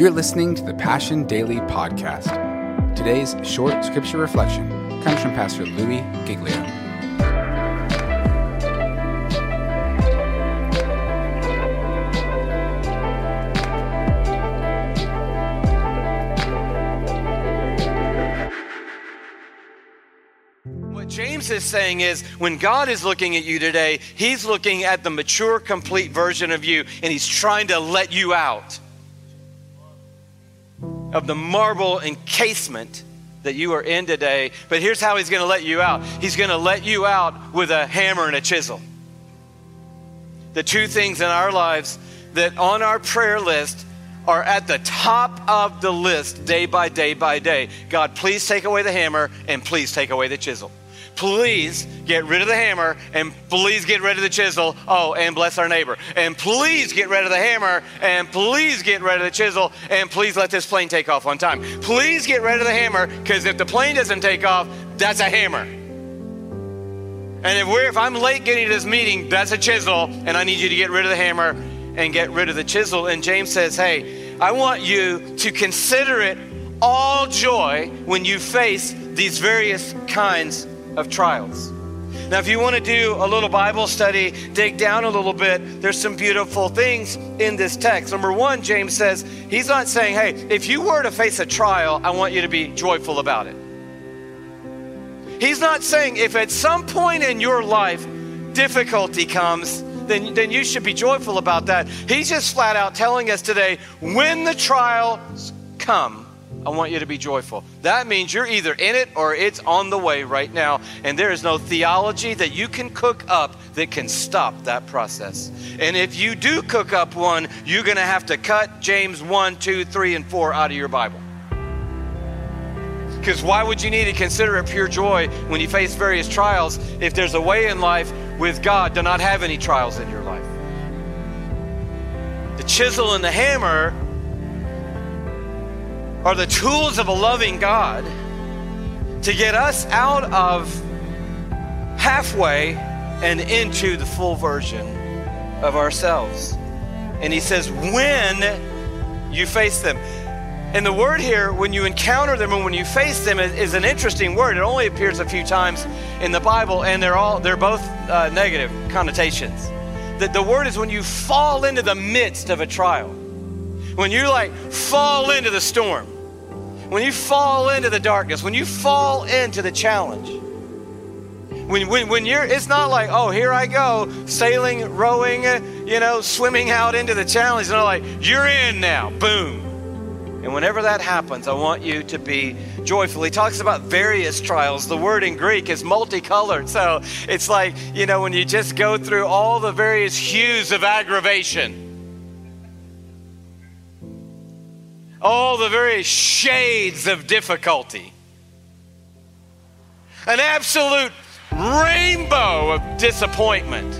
You're listening to the Passion Daily Podcast. Today's short scripture reflection comes from Pastor Louis Giglio. What James is saying is when God is looking at you today, he's looking at the mature, complete version of you, and he's trying to let you out of the marble encasement that you are in today. But here's how he's going to let you out he's going to let you out with a hammer and a chisel. The two things in our lives that on our prayer list are at the top of the list day by day by day. God, please take away the hammer and please take away the chisel. Please get rid of the hammer and please get rid of the chisel. Oh, and bless our neighbor. And please get rid of the hammer and please get rid of the chisel and please let this plane take off on time. Please get rid of the hammer because if the plane doesn't take off, that's a hammer. And if we're if I'm late getting to this meeting, that's a chisel, and I need you to get rid of the hammer and get rid of the chisel. And James says, Hey, I want you to consider it all joy when you face these various kinds of trials. Now, if you want to do a little Bible study, dig down a little bit, there's some beautiful things in this text. Number one, James says, he's not saying, hey, if you were to face a trial, I want you to be joyful about it. He's not saying if at some point in your life difficulty comes, then, then you should be joyful about that. He's just flat out telling us today when the trials come, I want you to be joyful. That means you're either in it or it's on the way right now. And there is no theology that you can cook up that can stop that process. And if you do cook up one, you're going to have to cut James 1, 2, 3, and 4 out of your Bible. Because why would you need to consider it pure joy when you face various trials if there's a way in life with God to not have any trials in your life? The chisel and the hammer are the tools of a loving God to get us out of halfway and into the full version of ourselves. And he says, when you face them. And the word here, when you encounter them and when you face them, is, an interesting word. It only appears a few times in the Bible, and they're all they're both uh, negative connotations. The, the word is when you fall into the midst of a trial, when you like fall into the storm, when you fall into the darkness, when you fall into the challenge. When, when, when you're, it's not like, oh, here I go, sailing, rowing, you know, swimming out into the challenge. No, like, you're in now, boom. And whenever that happens, I want you to be joyful. He talks about various trials. The word in Greek is multicolored. So it's like, you know, when you just go through all the various hues of aggravation, all the various shades of difficulty, an absolute rainbow of disappointment.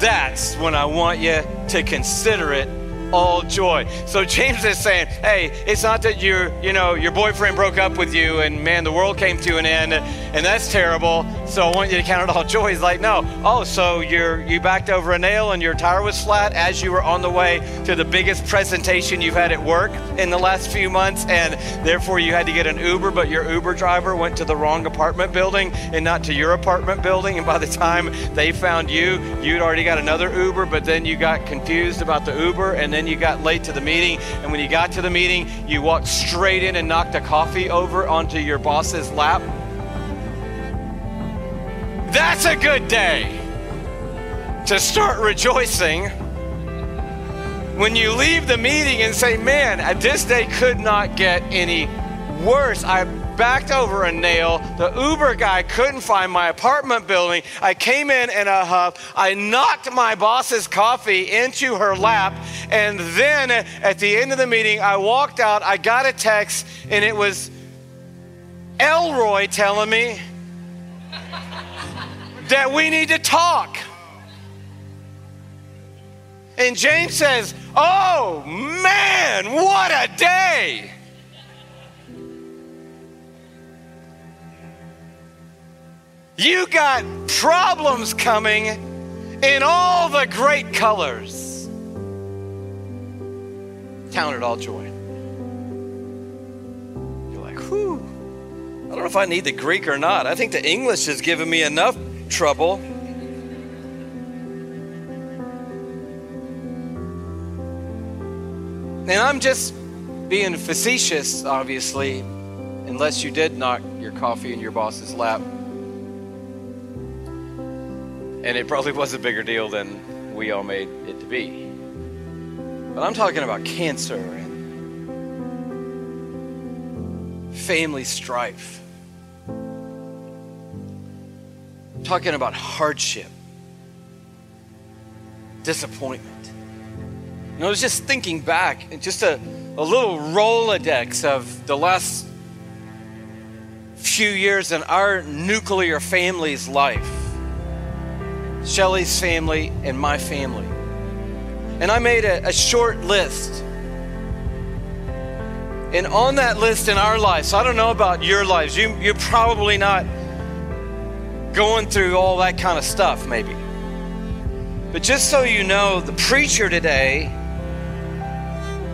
That's when I want you to consider it all joy. So James is saying, hey, it's not that your, you know, your boyfriend broke up with you and man, the world came to an end and that's terrible. So I want you to count it all joy. He's like, no. Oh, so you're you backed over a nail and your tire was flat as you were on the way to the biggest presentation you've had at work in the last few months, and therefore you had to get an Uber, but your Uber driver went to the wrong apartment building and not to your apartment building. And by the time they found you, you'd already got another Uber, but then you got confused about the Uber and then you got late to the meeting. And when you got to the meeting, you walked straight in and knocked a coffee over onto your boss's lap that's a good day to start rejoicing when you leave the meeting and say, Man, this day could not get any worse. I backed over a nail. The Uber guy couldn't find my apartment building. I came in in a huff. I knocked my boss's coffee into her lap. And then at the end of the meeting, I walked out. I got a text, and it was Elroy telling me, that we need to talk. And James says, Oh man, what a day! You got problems coming in all the great colors. Count it all joy. You're like, whew. I don't know if I need the Greek or not. I think the English has given me enough trouble. And I'm just being facetious, obviously, unless you did knock your coffee in your boss's lap. And it probably was a bigger deal than we all made it to be. But I'm talking about cancer and family strife. Talking about hardship, disappointment. You know, I was just thinking back, and just a, a little Rolodex of the last few years in our nuclear family's life. Shelley's family and my family. And I made a, a, short list. And on that list in our lives, I don't know about your lives, you, you're probably not going through all that kind of stuff, maybe. But just so you know, the preacher today,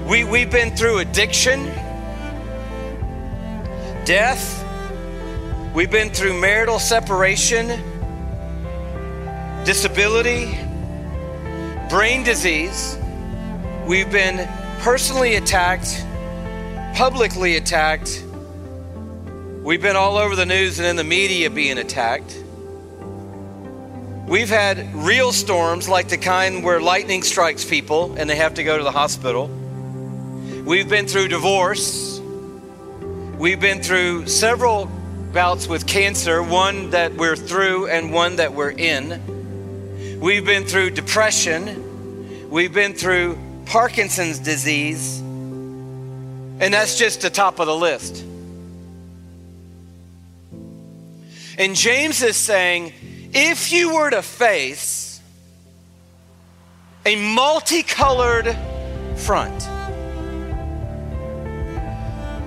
we, we've been through addiction, death, we've been through marital separation disability, brain disease. We've been personally attacked, publicly attacked. We've been all over the news and in the media being attacked. We've had real storms like the kind where lightning strikes people and they have to go to the hospital. We've been through divorce. We've been through several bouts with cancer, one that we're through and one that we're in. We've been through depression. We've been through Parkinson's disease. And that's just the top of the list. And James is saying if you were to face a multicolored front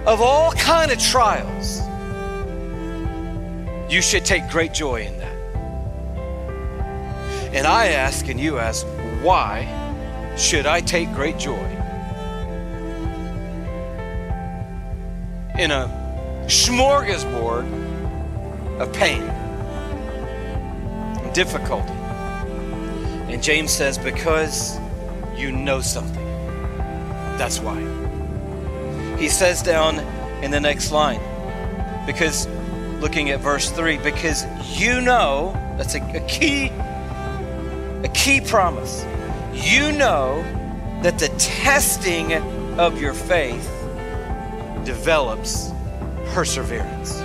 of all kind of trials, you should take great joy in that. And I ask and you ask, why should I take great joy in a smorgasbord of pain difficulty? And James says, because you know something. That's why. He says down in the next line, because looking at verse 3, because you know, that's a, a key a key promise. You know that the testing of your faith develops perseverance.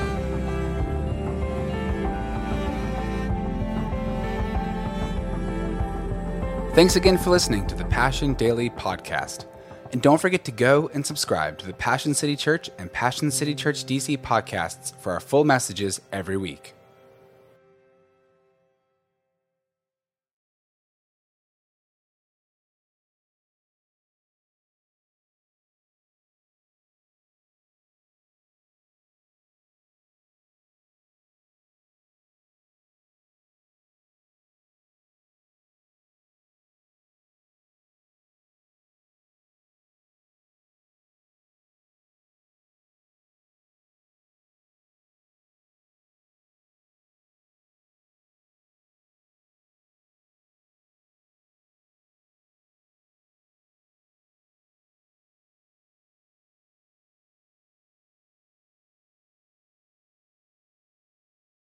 Thanks again for listening to the Passion Daily Podcast. And don't forget to go and subscribe to the Passion City Church and Passion City Church DC podcasts for our full messages every week.